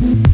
Mm-hmm.